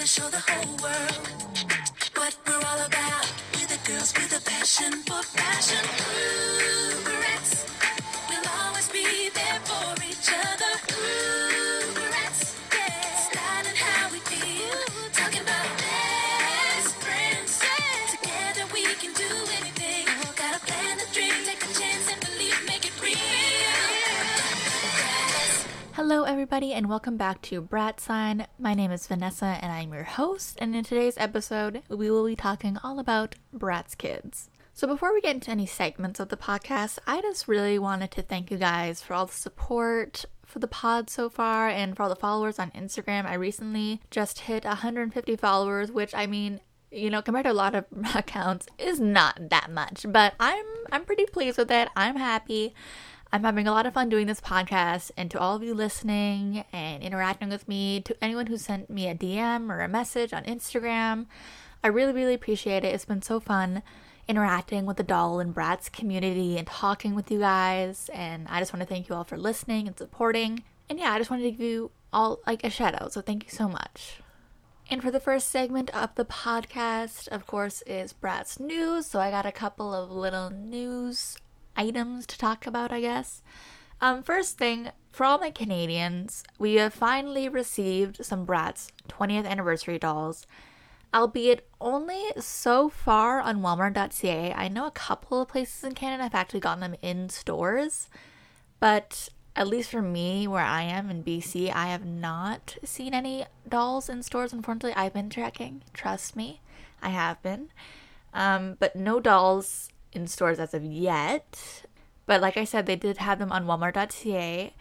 to show the whole world what we're all about. We're the girls with a passion for fashion. Ooh. We'll always be there for each other. Everybody, and welcome back to Brat Sign. My name is Vanessa, and I'm your host. And in today's episode, we will be talking all about Bratz Kids. So, before we get into any segments of the podcast, I just really wanted to thank you guys for all the support for the pod so far and for all the followers on Instagram. I recently just hit 150 followers, which I mean, you know, compared to a lot of accounts, is not that much. But I'm I'm pretty pleased with it. I'm happy. I'm having a lot of fun doing this podcast, and to all of you listening and interacting with me, to anyone who sent me a DM or a message on Instagram, I really, really appreciate it. It's been so fun interacting with the doll and Bratz community and talking with you guys. And I just want to thank you all for listening and supporting. And yeah, I just wanted to give you all like a shout out. So thank you so much. And for the first segment of the podcast, of course, is Bratz News. So I got a couple of little news items to talk about, I guess. Um, first thing, for all my Canadians, we have finally received some Bratz 20th anniversary dolls, albeit only so far on Walmart.ca. I know a couple of places in Canada have actually gotten them in stores, but at least for me, where I am in BC, I have not seen any dolls in stores. Unfortunately, I've been tracking. Trust me, I have been. Um, but no dolls in stores as of yet. But like I said, they did have them on Walmart.ca.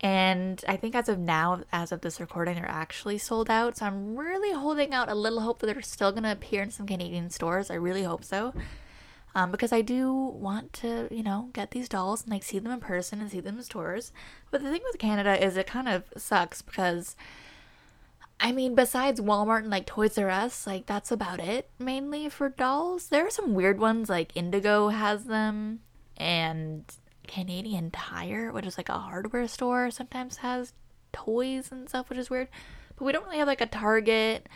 And I think as of now, as of this recording, they're actually sold out. So I'm really holding out a little hope that they're still going to appear in some Canadian stores. I really hope so. Um, because I do want to, you know, get these dolls and like see them in person and see them in stores. But the thing with Canada is it kind of sucks because I mean, besides Walmart and like Toys R Us, like that's about it mainly for dolls. There are some weird ones like Indigo has them and Canadian Tire, which is like a hardware store, sometimes has toys and stuff, which is weird. But we don't really have like a Target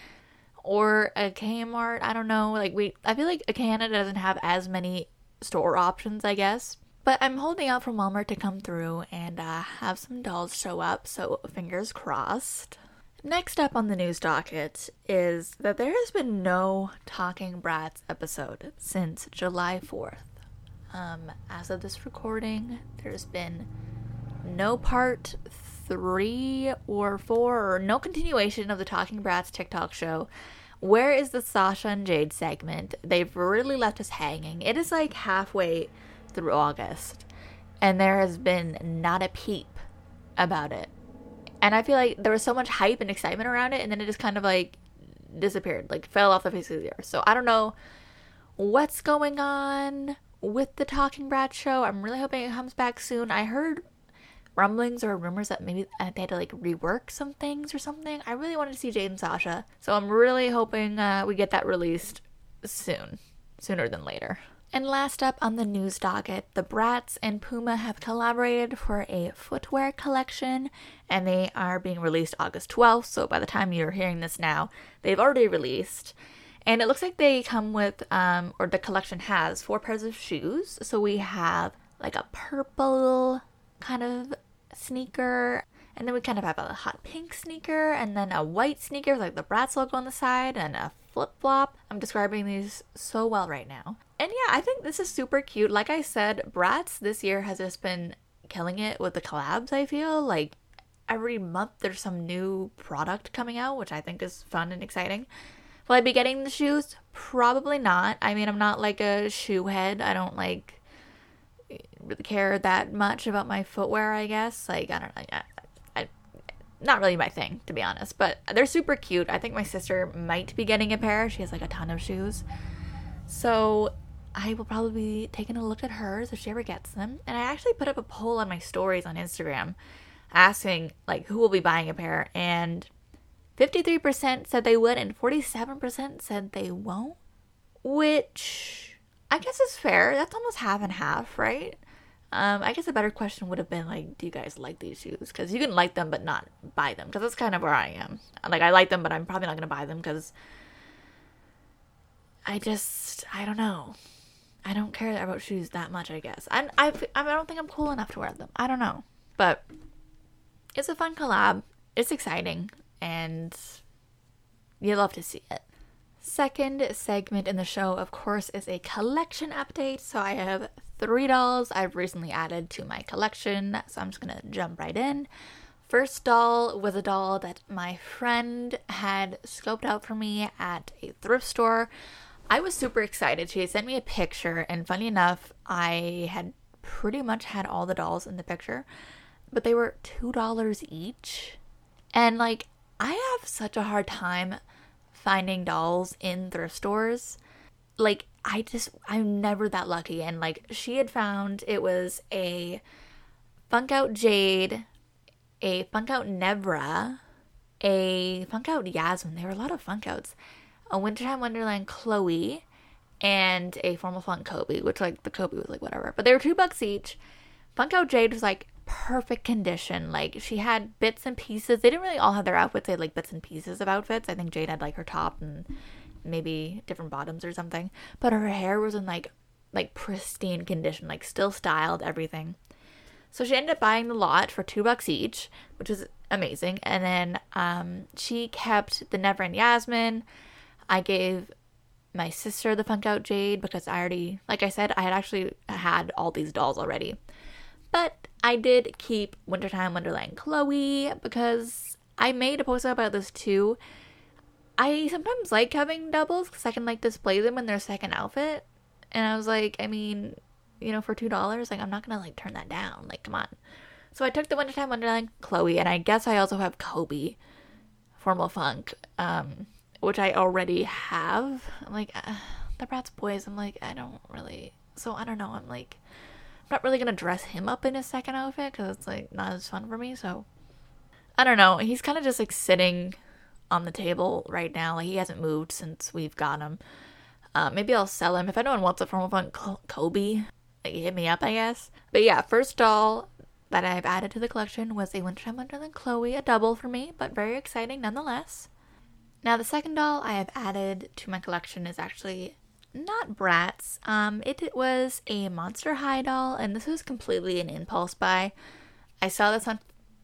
or a Kmart. I don't know. Like we I feel like Canada doesn't have as many store options, I guess. But I'm holding out for Walmart to come through and uh, have some dolls show up, so fingers crossed. Next up on the news docket is that there has been no Talking Bratz episode since July 4th. Um, as of this recording, there's been no part three or four, or no continuation of the Talking Bratz TikTok show. Where is the Sasha and Jade segment? They've really left us hanging. It is like halfway through August, and there has been not a peep about it. And I feel like there was so much hype and excitement around it, and then it just kind of like disappeared, like fell off the face of the earth. So I don't know what's going on with the Talking Bratz show. I'm really hoping it comes back soon. I heard rumblings or rumors that maybe uh, they had to like rework some things or something. I really wanted to see Jade and Sasha, so I'm really hoping uh, we get that released soon, sooner than later. And last up on the news docket, the Bratz and Puma have collaborated for a footwear collection, and they are being released August 12th. So by the time you're hearing this now, they've already released. And it looks like they come with, um, or the collection has four pairs of shoes. So we have like a purple kind of sneaker, and then we kind of have a hot pink sneaker, and then a white sneaker with like the Bratz logo on the side, and a flip flop. I'm describing these so well right now. And yeah, I think this is super cute. Like I said, Bratz this year has just been killing it with the collabs, I feel. Like every month there's some new product coming out, which I think is fun and exciting. Will I be getting the shoes? Probably not. I mean, I'm not like a shoe head. I don't like really care that much about my footwear, I guess. Like, I don't know. Not really my thing, to be honest. But they're super cute. I think my sister might be getting a pair. She has like a ton of shoes. So I will probably be taking a look at hers if she ever gets them. And I actually put up a poll on my stories on Instagram asking like who will be buying a pair and 53% said they would and 47% said they won't, which I guess is fair. That's almost half and half, right? Um, I guess a better question would have been like, do you guys like these shoes? Because you can like them but not buy them. Because that's kind of where I am. Like I like them, but I'm probably not gonna buy them because I just I don't know. I don't care about shoes that much. I guess. And I I don't think I'm cool enough to wear them. I don't know, but it's a fun collab. It's exciting, and you love to see it. Second segment in the show, of course, is a collection update. So I have three dolls I've recently added to my collection. So I'm just gonna jump right in. First doll was a doll that my friend had scoped out for me at a thrift store. I was super excited. She sent me a picture, and funny enough, I had pretty much had all the dolls in the picture, but they were $2 each. And like, I have such a hard time finding dolls in thrift stores. Like, I just, I'm never that lucky. And like, she had found it was a Funk Out Jade, a Funk Out Nevra, a Funk Out Yasmin. There were a lot of Funk Outs. A Wintertime Wonderland Chloe, and a Formal Funk Koby, which like the Koby was like whatever. But they were two bucks each. Funk Out Jade was like perfect condition. Like she had bits and pieces. They didn't really all have their outfits. They had like bits and pieces of outfits. I think Jade had like her top and maybe different bottoms or something. But her hair was in like like pristine condition, like still styled, everything. So she ended up buying the lot for two bucks each, which was amazing. And then um, she kept the Nevra and Yasmin. I gave my sister the Funk Out Jade because I already, like I said, I had actually had all these dolls already. But I did keep Wintertime Wonderland Chloe because I made a post about this too. I sometimes like having doubles because I can like display them in their second outfit. And I was like, I mean, you know, for two dollars, like I'm not gonna like turn that down. Like, come on. So I took the Wintertime Wonderland Chloe, and I guess I also have Koby, Formal Funk, um, which I already have. I'm Like, uh, the Bratz boys, I'm like, I don't really. So I don't know. I'm like, I'm not really gonna dress him up in his second outfit because it's like not as fun for me. So I don't know. He's kind of just like sitting on the table right now. Like he hasn't moved since we've got him. Uh, maybe I'll sell him if anyone wants a formal fun Koby. Like, hit me up, I guess. But yeah, first doll that I've added to the collection was a Wintertime Wonderland Chloe, a double for me, but very exciting nonetheless. Now the second doll I have added to my collection is actually not Bratz. Um, it, it was a Monster High doll, and this was completely an impulse buy. I saw this on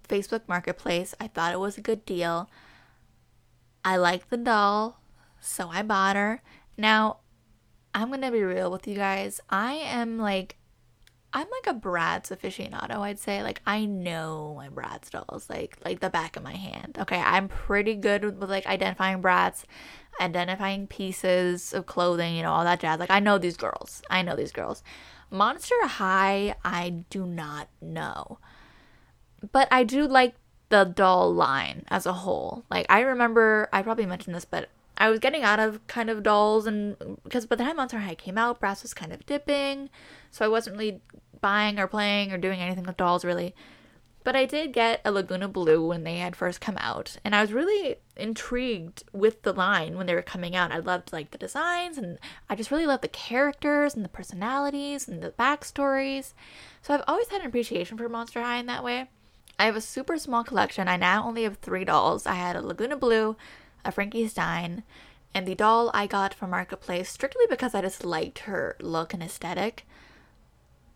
Facebook Marketplace. I thought it was a good deal. I liked the doll, so I bought her. Now, I'm gonna be real with you guys. I am like, I'm like a Bratz aficionado. I'd say like I know my Bratz dolls like like the back of my hand. Okay, I'm pretty good with, with like identifying Bratz, identifying pieces of clothing, you know, all that jazz. Like I know these girls. I know these girls. Monster High, I do not know, but I do like the doll line as a whole. Like I remember, I probably mentioned this, but I was getting out of kind of dolls, and because by the time Monster High came out, Bratz was kind of dipping, so I wasn't really buying or playing or doing anything with dolls really. But I did get a Laguna Blue when they had first come out, and I was really intrigued with the line when they were coming out. I loved like the designs, and I just really loved the characters and the personalities and the backstories. So I've always had an appreciation for Monster High in that way. I have a super small collection. I now only have three dolls. I had a Laguna Blue, a Frankie Stein, and the doll I got from Marketplace strictly because I just liked her look and aesthetic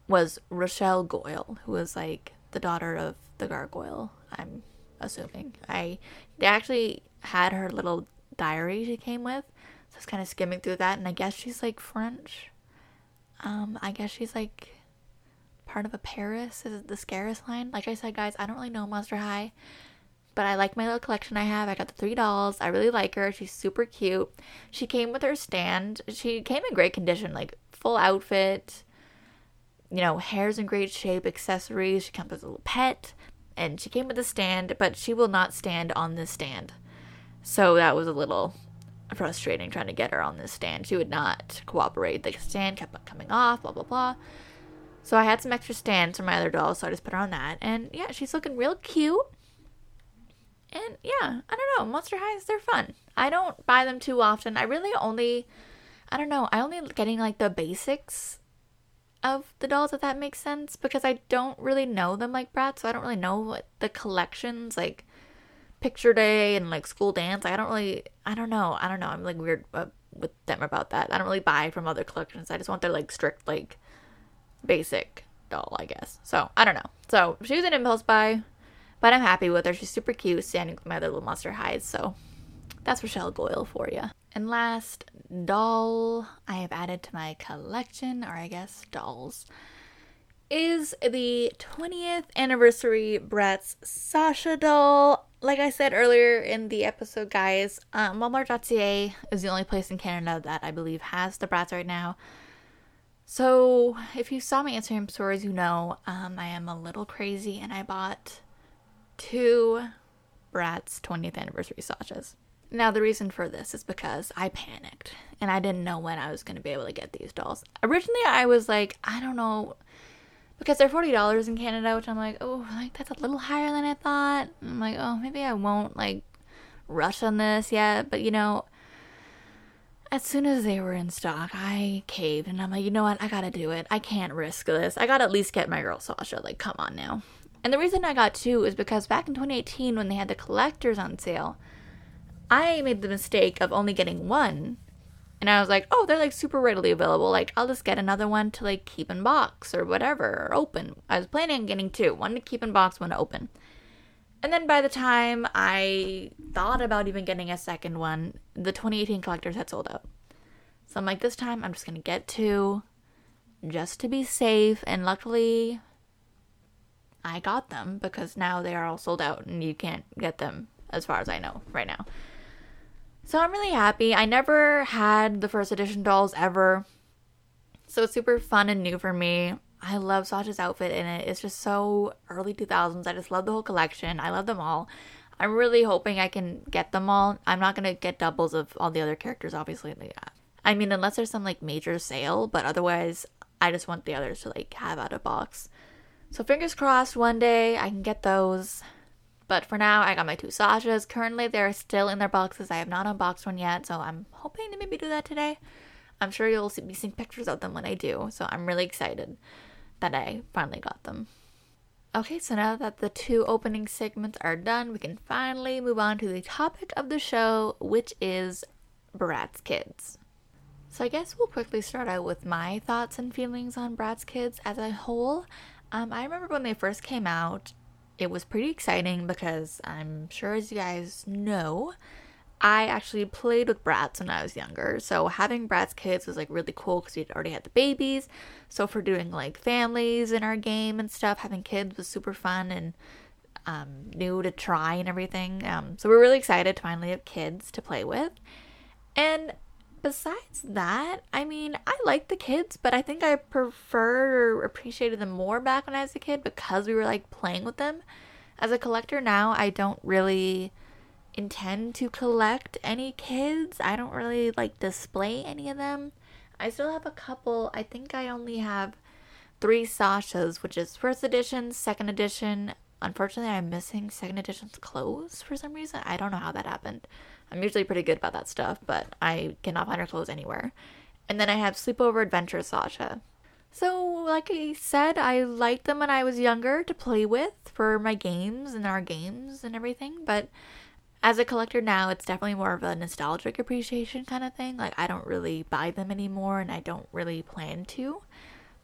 was Rochelle Goyle, who was like the daughter of the gargoyle, I'm assuming. I actually had her little diary she came with. So I was kind of skimming through that and I guess she's like French. Um, I guess she's like part of a Paris is it the Scaris line. Like I said, guys, I don't really know Monster High, but I like my little collection I have. I got the three dolls. I really like her. She's super cute. She came with her stand. She came in great condition, like full outfit. You know, hair's in great shape, accessories. She comes with a little pet, and she came with a stand, but she will not stand on this stand. So that was a little frustrating trying to get her on this stand. She would not cooperate. The stand kept on coming off, blah blah blah. So I had some extra stands for my other dolls, so I just put her on that. And yeah, she's looking real cute. And yeah, I don't know. Monster Highs, they're fun. I don't buy them too often. I really only, I don't know, I only getting like the basics of the dolls, if that makes sense, because I don't really know them like Bratz, so I don't really know what the collections like picture day and like school dance. I don't really, I don't know, I don't know. I'm like weird uh, with them about that. I don't really buy from other collections. I just want their like strict like basic doll, I guess. So I don't know. So she was an impulse buy, but I'm happy with her. She's super cute, standing with my other little Monster Highs. So that's Rochelle Goyle for you. And last doll I have added to my collection, or I guess dolls, is the 20th anniversary Bratz Sasha doll. Like I said earlier in the episode, guys, um, Walmart.ca is the only place in Canada that I believe has the Bratz right now. So, if you saw my Instagram stories, you know um, I am a little crazy and I bought two Bratz 20th anniversary Sashas. Now, the reason for this is because I panicked and I didn't know when I was going to be able to get these dolls. Originally, I was like, I don't know, because they're $40 in Canada, which I'm like, oh, like that's a little higher than I thought. I'm like, oh, maybe I won't like rush on this yet. But you know, as soon as they were in stock, I caved and I'm like, you know what? I gotta do it. I can't risk this. I gotta at least get my girl Sasha. Like, come on now. And the reason I got two is because back in 2018, when they had the collectors on sale, I made the mistake of only getting one. And I was like, oh, they're like super readily available. Like, I'll just get another one to like keep in box or whatever, or open. I was planning on getting two one to keep in box, one to open. And then by the time I thought about even getting a second one, the 2018 collectors had sold out. So I'm like, this time I'm just going to get two just to be safe. And luckily, I got them because now they are all sold out and you can't get them as far as I know right now. So I'm really happy. I never had the first edition dolls ever. So it's super fun and new for me. I love Sasha's outfit in it. It's just so early 2000s. I just love the whole collection. I love them all. I'm really hoping I can get them all. I'm not going to get doubles of all the other characters, obviously. Uh, I mean, unless there's some like major sale, but otherwise, I just want the others to like have out of box. So fingers crossed one day I can get those. But for now, I got my two Sashas. Currently, they're still in their boxes. I have not unboxed one yet, so I'm hoping to maybe do that today. I'm sure you'll be seeing pictures of them when I do, so I'm really excited that I finally got them. Okay, so now that the two opening segments are done, we can finally move on to the topic of the show, which is Bratz Kids. So I guess we'll quickly start out with my thoughts and feelings on Bratz Kids as a whole. Um, I remember when they first came out, it was pretty exciting because I'm sure, as you guys know, I actually played with Bratz when I was younger. So having Bratz kids was like really cool because we'd already had the babies. So for doing like families in our game and stuff, having kids was super fun and um, new to try and everything. Um, so we're really excited to finally have kids to play with. And besides that, I mean, I like the kids, but I think I preferred or appreciated them more back when I was a kid because we were like playing with them. As a collector now, I don't really intend to collect any kids. I don't really like display any of them. I still have a couple. I think I only have three Sashas, which is first edition, second edition. Unfortunately, I'm missing second edition's clothes for some reason. I don't know how that happened. I'm usually pretty good about that stuff, but I cannot find her clothes anywhere. And then I have Sleepover Adventure Sasha. So, like I said, I liked them when I was younger to play with for my games and our games and everything, but as a collector now, it's definitely more of a nostalgic appreciation kind of thing. Like, I don't really buy them anymore and I don't really plan to.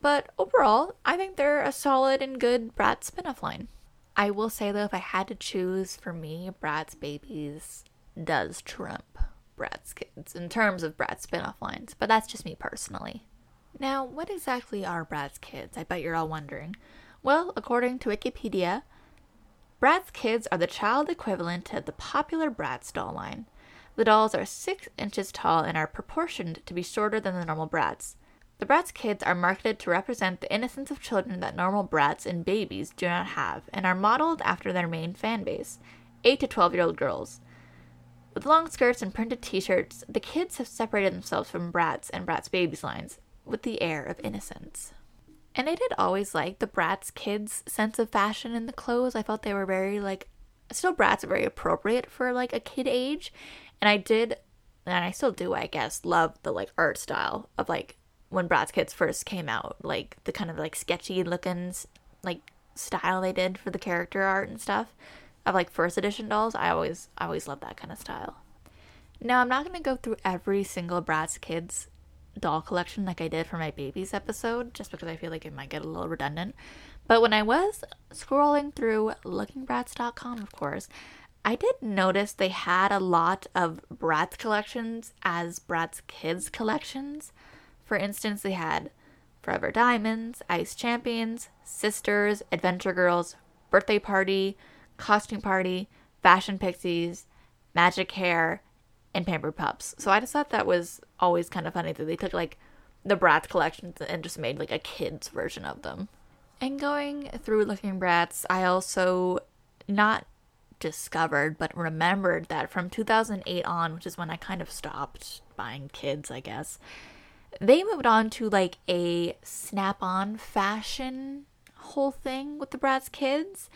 But overall, I think they're a solid and good Bratz spin off line. I will say though, if I had to choose for me, Bratz Babies does trump Bratz Kids in terms of Bratz spin-off lines, but that's just me personally. Now, what exactly are Bratz Kids? I bet you're all wondering. Well, according to Wikipedia, Bratz Kids are the child equivalent of the popular Bratz doll line. The dolls are 6 inches tall and are proportioned to be shorter than the normal Bratz. The Bratz Kids are marketed to represent the innocence of children that normal Bratz and babies do not have and are modeled after their main fan base, 8 to 12 year old girls. With long skirts and printed t shirts, the kids have separated themselves from Bratz and Bratz Babies lines with the air of innocence. And I did always like the Bratz kids' sense of fashion in the clothes. I felt they were very, like, still Bratz very appropriate for, like, a kid age. And I did, and I still do, I guess, love the, like, art style of, like, when Bratz Kids first came out, like the kind of like sketchy looking like style they did for the character art and stuff of like first edition dolls. I always I always love that kind of style. Now I'm not gonna go through every single Bratz Kids doll collection like I did for my babies episode, just because I feel like it might get a little redundant. But when I was scrolling through lookingbratz.com, of course, I did notice they had a lot of Bratz collections as Bratz Kids collections. For instance, they had Forever Diamonds, Ice Champions, Sisters, Adventure Girls, Birthday Party, Costume Party, Fashion Pixies, Magic Hair, and Pampered Pups. So I just thought that was always kind of funny that they took like the Bratz collections and just made like a kids version of them. And going through Looking Bratz, I also not discovered but remembered that from 2008 on, which is when I kind of stopped buying kids, I guess, they moved on to like a snap on fashion whole thing with the Bratz kids.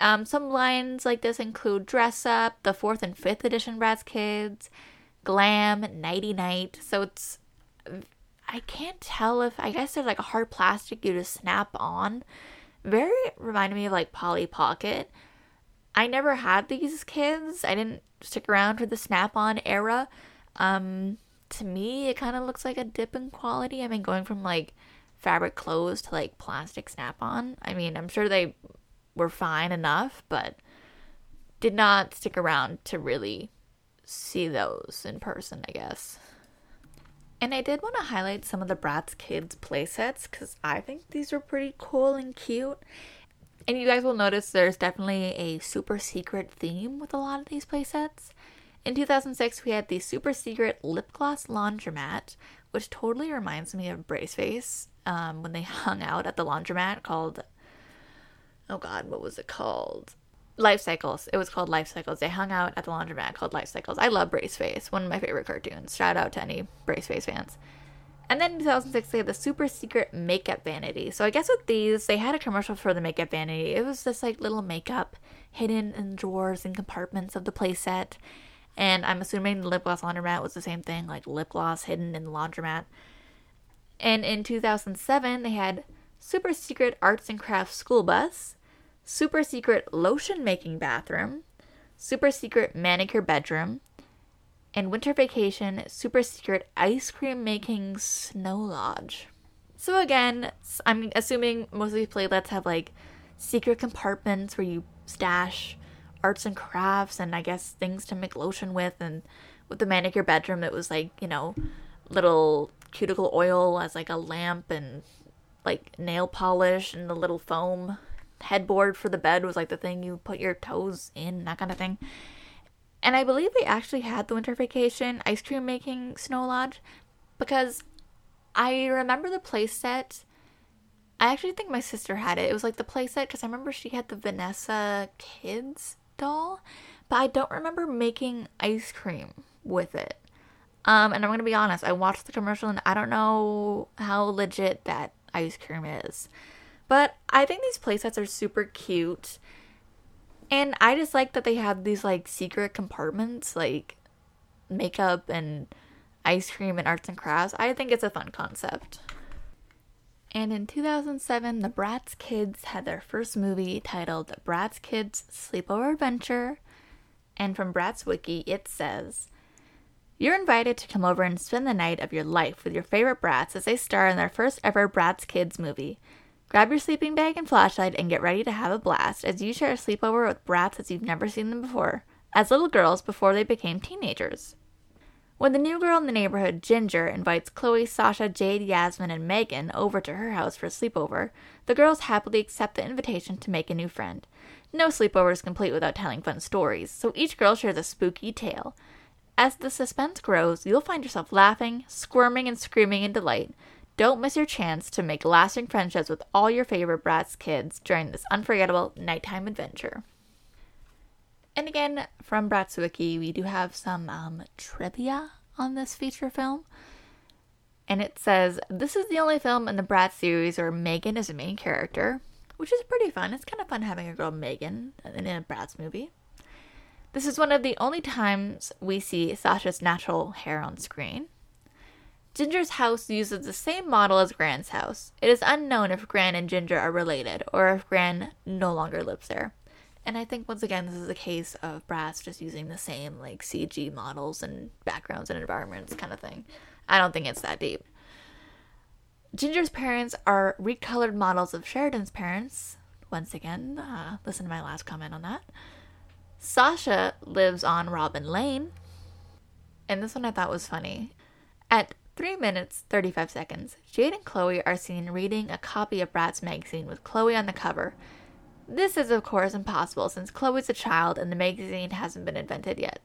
Um, some lines like this include Dress Up, the fourth and fifth edition Bratz Kids, Glam, Nighty Night. So it's, I can't tell if, I guess there's like a hard plastic you just snap on. Very reminded me of like Polly Pocket. I never had these kids. I didn't stick around for the snap on era. Um, to me, it kind of looks like a dip in quality. I mean, going from like fabric clothes to like plastic snap on. I mean, I'm sure they were fine enough, but did not stick around to really see those in person, I guess. And I did want to highlight some of the Bratz Kids playsets because I think these are pretty cool and cute. And you guys will notice there's definitely a super secret theme with a lot of these playsets. In 2006, we had the super secret lip gloss laundromat, which totally reminds me of Braceface um, when they hung out at the laundromat called, oh god, what was it called? Life Cycles. It was called Life Cycles. They hung out at the laundromat called Life Cycles. I love Braceface, one of my favorite cartoons. Shout out to any Braceface fans. And then in 2006, they had the super secret makeup vanity. So I guess with these, they had a commercial for the makeup vanity. It was just like little makeup hidden in drawers and compartments of the playset. And I'm assuming the lip gloss laundromat was the same thing, like lip gloss hidden in the laundromat. And in 2007, they had super secret arts and crafts school bus, super secret lotion making bathroom, super secret manicure bedroom, and winter vacation super secret ice cream making snow lodge. So again, I'm assuming most of these playsets have like secret compartments where you stash arts and crafts and I guess things to make lotion with and with the manicure bedroom it was like, you know, little cuticle oil as like a lamp and like nail polish and the little foam headboard for the bed was like the thing you put your toes in, that kind of thing. And I believe they actually had the winter vacation ice cream making snow lodge because I remember the playset. I actually think my sister had it. It was like the playset because I remember she had the Vanessa Kids doll, but I don't remember making ice cream with it. Um, and I'm gonna be honest, I watched the commercial and I don't know how legit that ice cream is. But I think these playsets are super cute. And I just like that they have these like secret compartments, like makeup and ice cream and arts and crafts. I think it's a fun concept. And in 2007, the Bratz Kids had their first movie titled Bratz Kids Sleepover Adventure. And from Bratz Wiki, it says, You're invited to come over and spend the night of your life with your favorite Bratz as they star in their first ever Bratz Kids movie. Grab your sleeping bag and flashlight and get ready to have a blast as you share a sleepover with Bratz as you've never seen them before, as little girls before they became teenagers. When the new girl in the neighborhood, Ginger, invites Chloe, Sasha, Jade, Yasmin, and Megan over to her house for a sleepover, the girls happily accept the invitation to make a new friend. No sleepover is complete without telling fun stories, so each girl shares a spooky tale. As the suspense grows, you'll find yourself laughing, squirming, and screaming in delight. Don't miss your chance to make lasting friendships with all your favorite Bratz kids during this unforgettable nighttime adventure. And again, from Bratz Wiki, we do have some um, trivia on this feature film. And it says, This is the only film in the Bratz series where Megan is a main character, which is pretty fun. It's kind of fun having a girl Megan in a Bratz movie. This is one of the only times we see Sasha's natural hair on screen. Ginger's house uses the same model as Gran's house. It is unknown if Gran and Ginger are related or if Gran no longer lives there. And I think once again this is a case of Bratz just using the same like CG models and backgrounds and environments kind of thing. I don't think it's that deep. Ginger's parents are recolored models of Sheridan's parents. Once again, uh, listen to my last comment on that. Sasha lives on Robin Lane. And this one I thought was funny. At 3 minutes 35 seconds, Jade and Chloe are seen reading a copy of Bratz magazine with Chloe on the cover. This is, of course, impossible since Chloe's a child and the magazine hasn't been invented yet.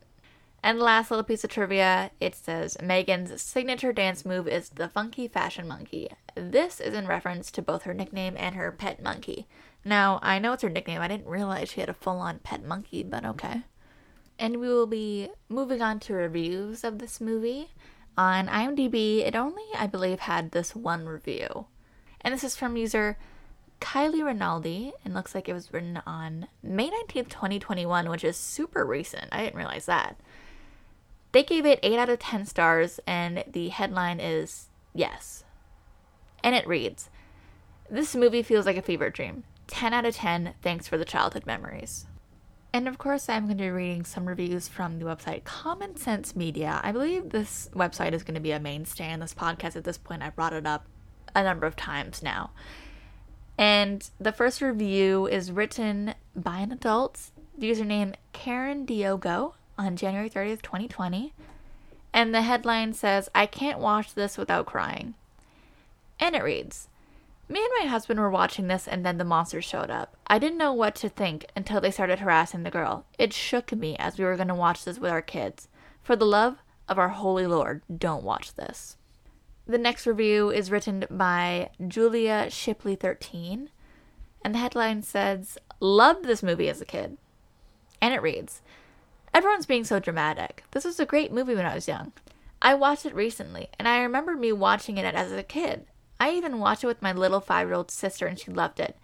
And last little piece of trivia it says Megan's signature dance move is the funky fashion monkey. This is in reference to both her nickname and her pet monkey. Now, I know it's her nickname, I didn't realize she had a full on pet monkey, but okay. And we will be moving on to reviews of this movie. On IMDb, it only, I believe, had this one review. And this is from user Kylie Rinaldi, and looks like it was written on May 19th, 2021, which is super recent. I didn't realize that. They gave it 8 out of 10 stars, and the headline is Yes. And it reads This movie feels like a fever dream. 10 out of 10, thanks for the childhood memories. And of course, I'm going to be reading some reviews from the website Common Sense Media. I believe this website is going to be a mainstay in this podcast at this point. I brought it up a number of times now. And the first review is written by an adult, the username Karen Diogo, on January 30th, 2020. And the headline says, I can't watch this without crying. And it reads Me and my husband were watching this, and then the monsters showed up. I didn't know what to think until they started harassing the girl. It shook me as we were going to watch this with our kids. For the love of our holy Lord, don't watch this. The next review is written by Julia Shipley13, and the headline says, Loved this movie as a kid. And it reads, Everyone's being so dramatic. This was a great movie when I was young. I watched it recently, and I remember me watching it as a kid. I even watched it with my little five year old sister, and she loved it.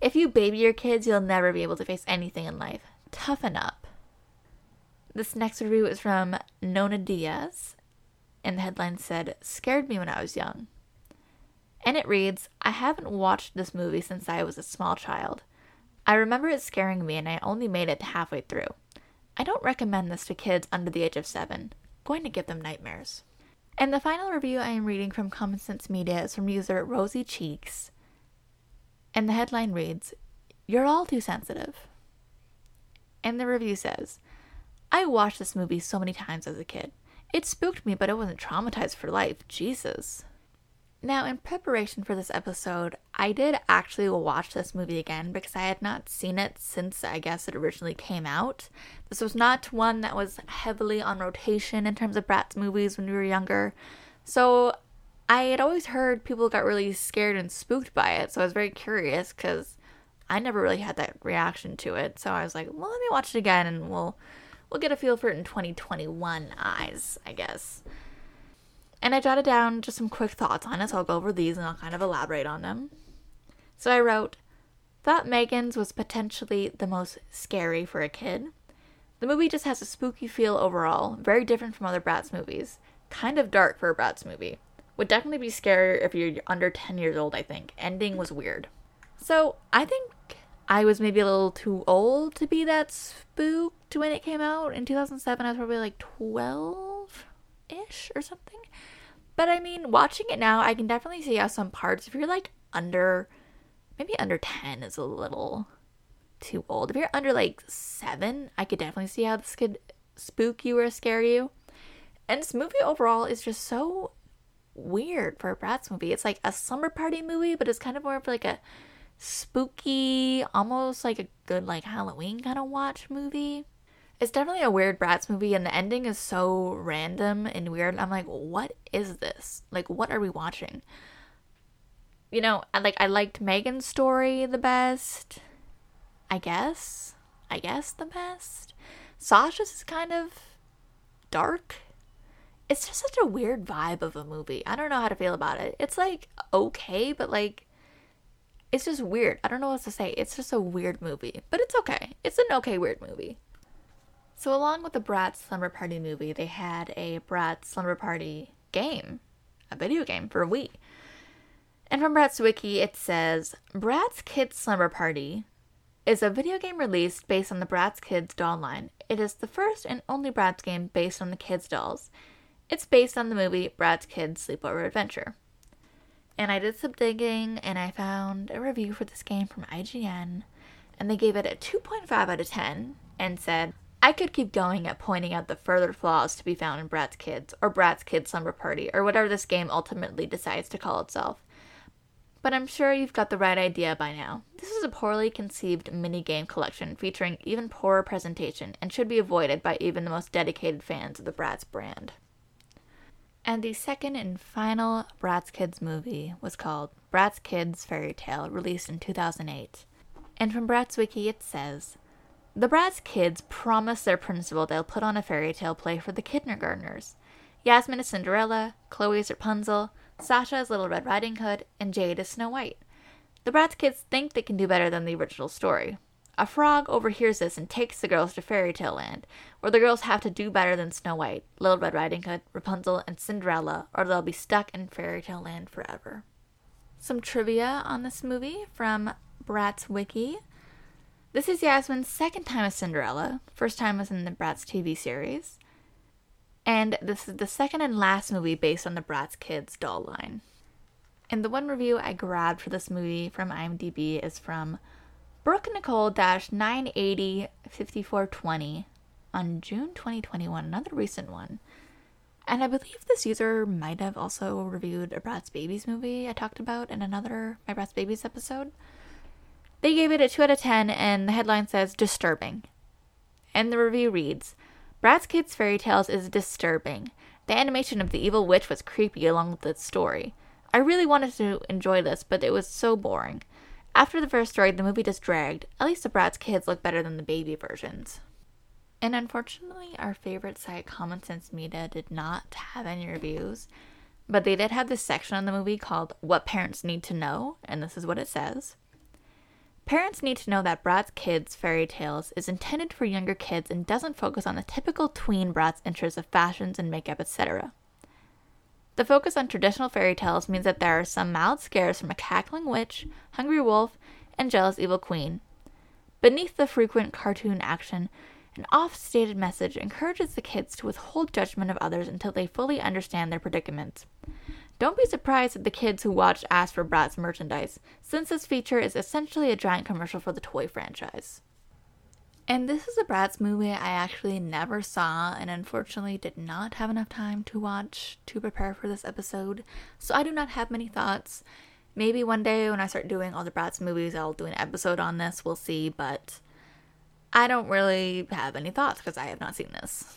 If you baby your kids, you'll never be able to face anything in life. Toughen up. This next review is from Nona Diaz, and the headline said, Scared me when I was young. And it reads, I haven't watched this movie since I was a small child. I remember it scaring me, and I only made it halfway through. I don't recommend this to kids under the age of seven. going to give them nightmares. And the final review I am reading from Common Sense Media is from user Rosy Cheeks. And the headline reads, You're all too sensitive. And the review says, I watched this movie so many times as a kid. It spooked me, but it wasn't traumatized for life. Jesus. Now, in preparation for this episode, I did actually watch this movie again because I had not seen it since I guess it originally came out. This was not one that was heavily on rotation in terms of Bratz movies when we were younger. So I had always heard people got really scared and spooked by it. So I was very curious because I never really had that reaction to it. So I was like, well, let me watch it again and we'll we'll get a feel for it in 2021 eyes, I guess. And I jotted down just some quick thoughts on it, so I'll go over these and I'll kind of elaborate on them. So I wrote, Thought Megan's was potentially the most scary for a kid. The movie just has a spooky feel overall, very different from other Bratz movies. Kind of dark for a Bratz movie. Would definitely be scarier if you're under 10 years old, I think. Ending was weird. So I think I was maybe a little too old to be that spooked when it came out. In 2007, I was probably like 12 ish or something. But I mean, watching it now, I can definitely see how some parts, if you're like under, maybe under 10 is a little too old. If you're under like 7, I could definitely see how this could spook you or scare you. And this movie overall is just so weird for a Bratz movie. It's like a slumber party movie, but it's kind of more of like a spooky, almost like a good like Halloween kind of watch movie. It's definitely a weird Bratz movie, and the ending is so random and weird. I'm like, what is this? Like, what are we watching? You know, I like I liked Megan's story the best. I guess. I guess the best. Sasha's is kind of dark. It's just such a weird vibe of a movie. I don't know how to feel about it. It's like okay, but like it's just weird. I don't know what to say. It's just a weird movie, but it's okay. It's an okay weird movie. So, along with the Bratz Slumber Party movie, they had a Bratz Slumber Party game. a video game for Wii. And from Bratz Wiki, it says Bratz Kids Slumber Party is a video game released based on the Bratz Kids doll line. It is the first and only Bratz game based on the kids' dolls. It's based on the movie Bratz Kids Sleepover Adventure. And I did some digging and I found a review for this game from IGN, and they gave it a 2.5 out of 10 and said, I could keep going at pointing out the further flaws to be found in Bratz Kids or Bratz Kids Slumber Party or whatever this game ultimately decides to call itself. But I'm sure you've got the right idea by now. This is a poorly conceived mini game collection featuring even poorer presentation and should be avoided by even the most dedicated fans of the Bratz brand. And the second and final Bratz Kids movie was called Bratz Kids Fairy Tale, released in 2008. And from Bratz Wiki it says, the Bratz kids promise their principal they'll put on a fairy tale play for the kindergartners. Yasmin is Cinderella, Chloe is Rapunzel, Sasha is Little Red Riding Hood, and Jade is Snow White. The Bratz kids think they can do better than the original story. A frog overhears this and takes the girls to Fairy Tale Land, where the girls have to do better than Snow White, Little Red Riding Hood, Rapunzel, and Cinderella, or they'll be stuck in Fairy Tale Land forever. Some trivia on this movie from Bratz Wiki. This is Yasmin's second time as Cinderella. First time was in the Bratz TV series. And this is the second and last movie based on the Bratz Kids doll line. And the one review I grabbed for this movie from IMDb is from Brooke Nicole 980 5420 on June 2021, another recent one. And I believe this user might have also reviewed a Bratz Babies movie I talked about in another My Bratz Babies episode. They gave it a 2 out of 10, and the headline says disturbing. And the review reads Bratz Kids Fairy Tales is disturbing. The animation of the evil witch was creepy along with the story. I really wanted to enjoy this, but it was so boring. After the first story, the movie just dragged. At least the Bratz kids look better than the baby versions. And unfortunately, our favorite site, Common Sense Media, did not have any reviews, but they did have this section on the movie called What Parents Need to Know, and this is what it says. Parents need to know that Bratz Kids Fairy Tales is intended for younger kids and doesn't focus on the typical tween Bratz interests of fashions and makeup, etc. The focus on traditional fairy tales means that there are some mild scares from a cackling witch, hungry wolf, and jealous evil queen. Beneath the frequent cartoon action, an oft stated message encourages the kids to withhold judgment of others until they fully understand their predicament. Don't be surprised if the kids who watched ask for Bratz merchandise, since this feature is essentially a giant commercial for the toy franchise. And this is a Bratz movie I actually never saw and unfortunately did not have enough time to watch to prepare for this episode, so I do not have many thoughts. Maybe one day when I start doing all the Bratz movies, I'll do an episode on this, we'll see, but I don't really have any thoughts because I have not seen this.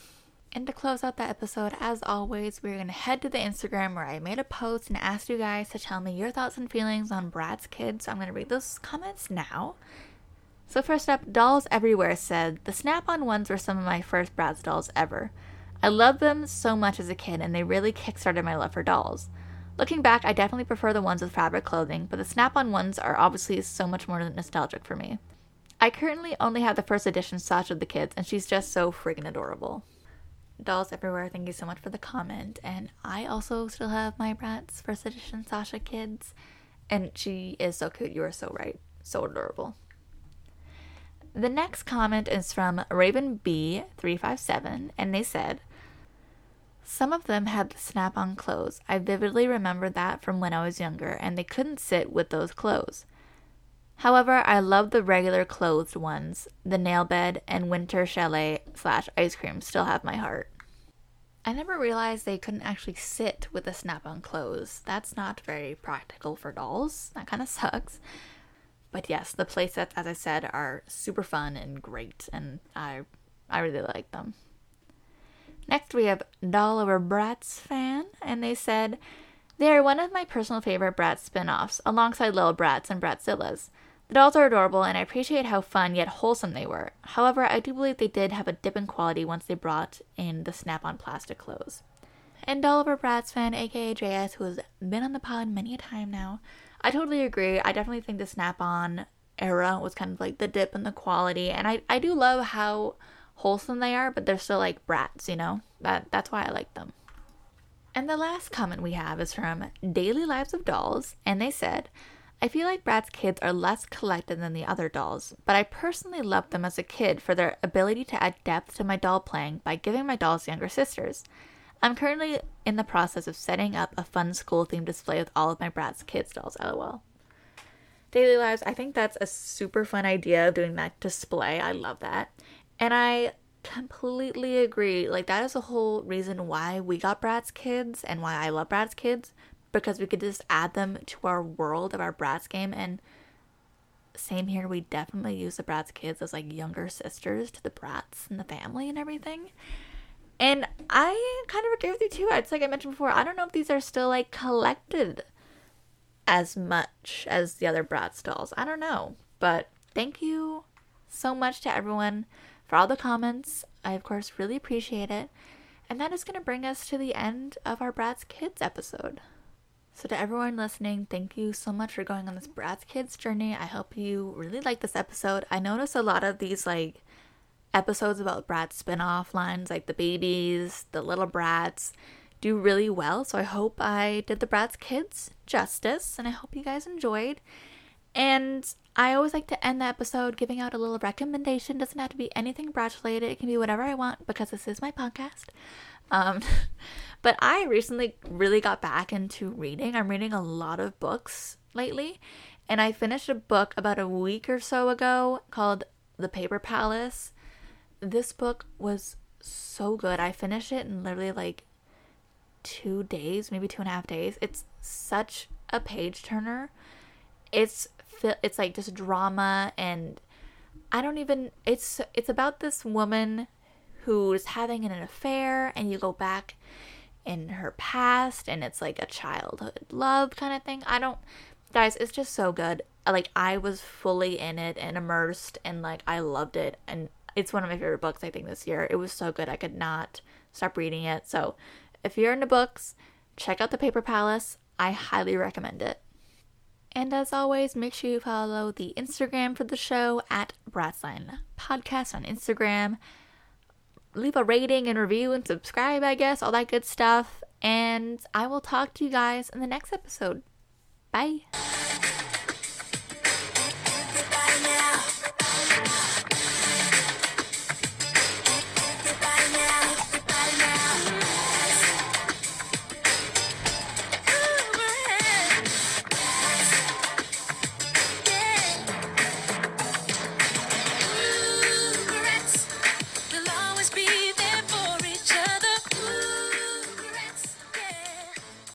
And to close out that episode, as always, we're going to head to the Instagram where I made a post and asked you guys to tell me your thoughts and feelings on Bratz Kids. So I'm going to read those comments now. So, first up, Dolls Everywhere said, The snap on ones were some of my first Bratz dolls ever. I loved them so much as a kid, and they really kickstarted my love for dolls. Looking back, I definitely prefer the ones with fabric clothing, but the snap on ones are obviously so much more nostalgic for me. I currently only have the first edition Sasha of the kids, and she's just so friggin' adorable. Dolls Everywhere, thank you so much for the comment. And I also still have my Bratz first edition Sasha Kids. And she is so cute. You are so right. So adorable. The next comment is from Raven B357, and they said, Some of them had the snap on clothes. I vividly remember that from when I was younger, and they couldn't sit with those clothes. However, I love the regular clothed ones. The nail bed and winter chalet slash ice cream still have my heart. I never realized they couldn't actually sit with the snap on clothes. That's not very practical for dolls. That kind of sucks. But yes, the playsets, as I said, are super fun and great, and I, I really like them. Next, we have Doll a Bratz fan, and they said, They are one of my personal favorite Bratz spin offs, alongside Little Bratz and Bratzillas. The dolls are adorable, and I appreciate how fun yet wholesome they were. However, I do believe they did have a dip in quality once they brought in the snap on plastic clothes. And Oliver Bratz fan, aka JS, who has been on the pod many a time now, I totally agree. I definitely think the snap on era was kind of like the dip in the quality, and I, I do love how wholesome they are, but they're still like Bratz, you know? That that's why I like them. And the last comment we have is from Daily Lives of Dolls, and they said, I feel like Bratz kids are less collected than the other dolls, but I personally loved them as a kid for their ability to add depth to my doll playing by giving my dolls younger sisters. I'm currently in the process of setting up a fun school themed display with all of my Bratz kids dolls, lol. Daily Lives, I think that's a super fun idea of doing that display. I love that. And I completely agree. Like, that is the whole reason why we got Bratz kids and why I love Bratz kids because we could just add them to our world of our Bratz game. And same here, we definitely use the Bratz kids as like younger sisters to the Bratz and the family and everything. And I kind of agree with you too. It's like I mentioned before, I don't know if these are still like collected as much as the other Bratz dolls. I don't know. But thank you so much to everyone for all the comments. I, of course, really appreciate it. And that is going to bring us to the end of our Bratz Kids episode. So, to everyone listening, thank you so much for going on this Bratz Kids journey. I hope you really like this episode. I noticed a lot of these, like, episodes about Bratz spin off lines, like the babies, the little Bratz, do really well. So, I hope I did the Bratz Kids justice, and I hope you guys enjoyed. And I always like to end the episode giving out a little recommendation. Doesn't have to be anything Bratz related. It can be whatever I want because this is my podcast. Um, but I recently really got back into reading. I'm reading a lot of books lately, and I finished a book about a week or so ago called The Paper Palace. This book was so good. I finished it in literally like two days, maybe two and a half days. It's such a page turner. It's it's like just drama and I don't even it's it's about this woman who's having an affair and you go back in her past and it's like a childhood love kind of thing. I don't guys, it's just so good. Like I was fully in it and immersed and like I loved it and it's one of my favorite books I think this year. It was so good. I could not stop reading it. So, if you're into books, check out The Paper Palace. I highly recommend it. And as always, make sure you follow the Instagram for the show at Bratzline Podcast on Instagram leave a rating and review and subscribe, I guess, all that good stuff. And I will talk to you guys in the next episode. Bye.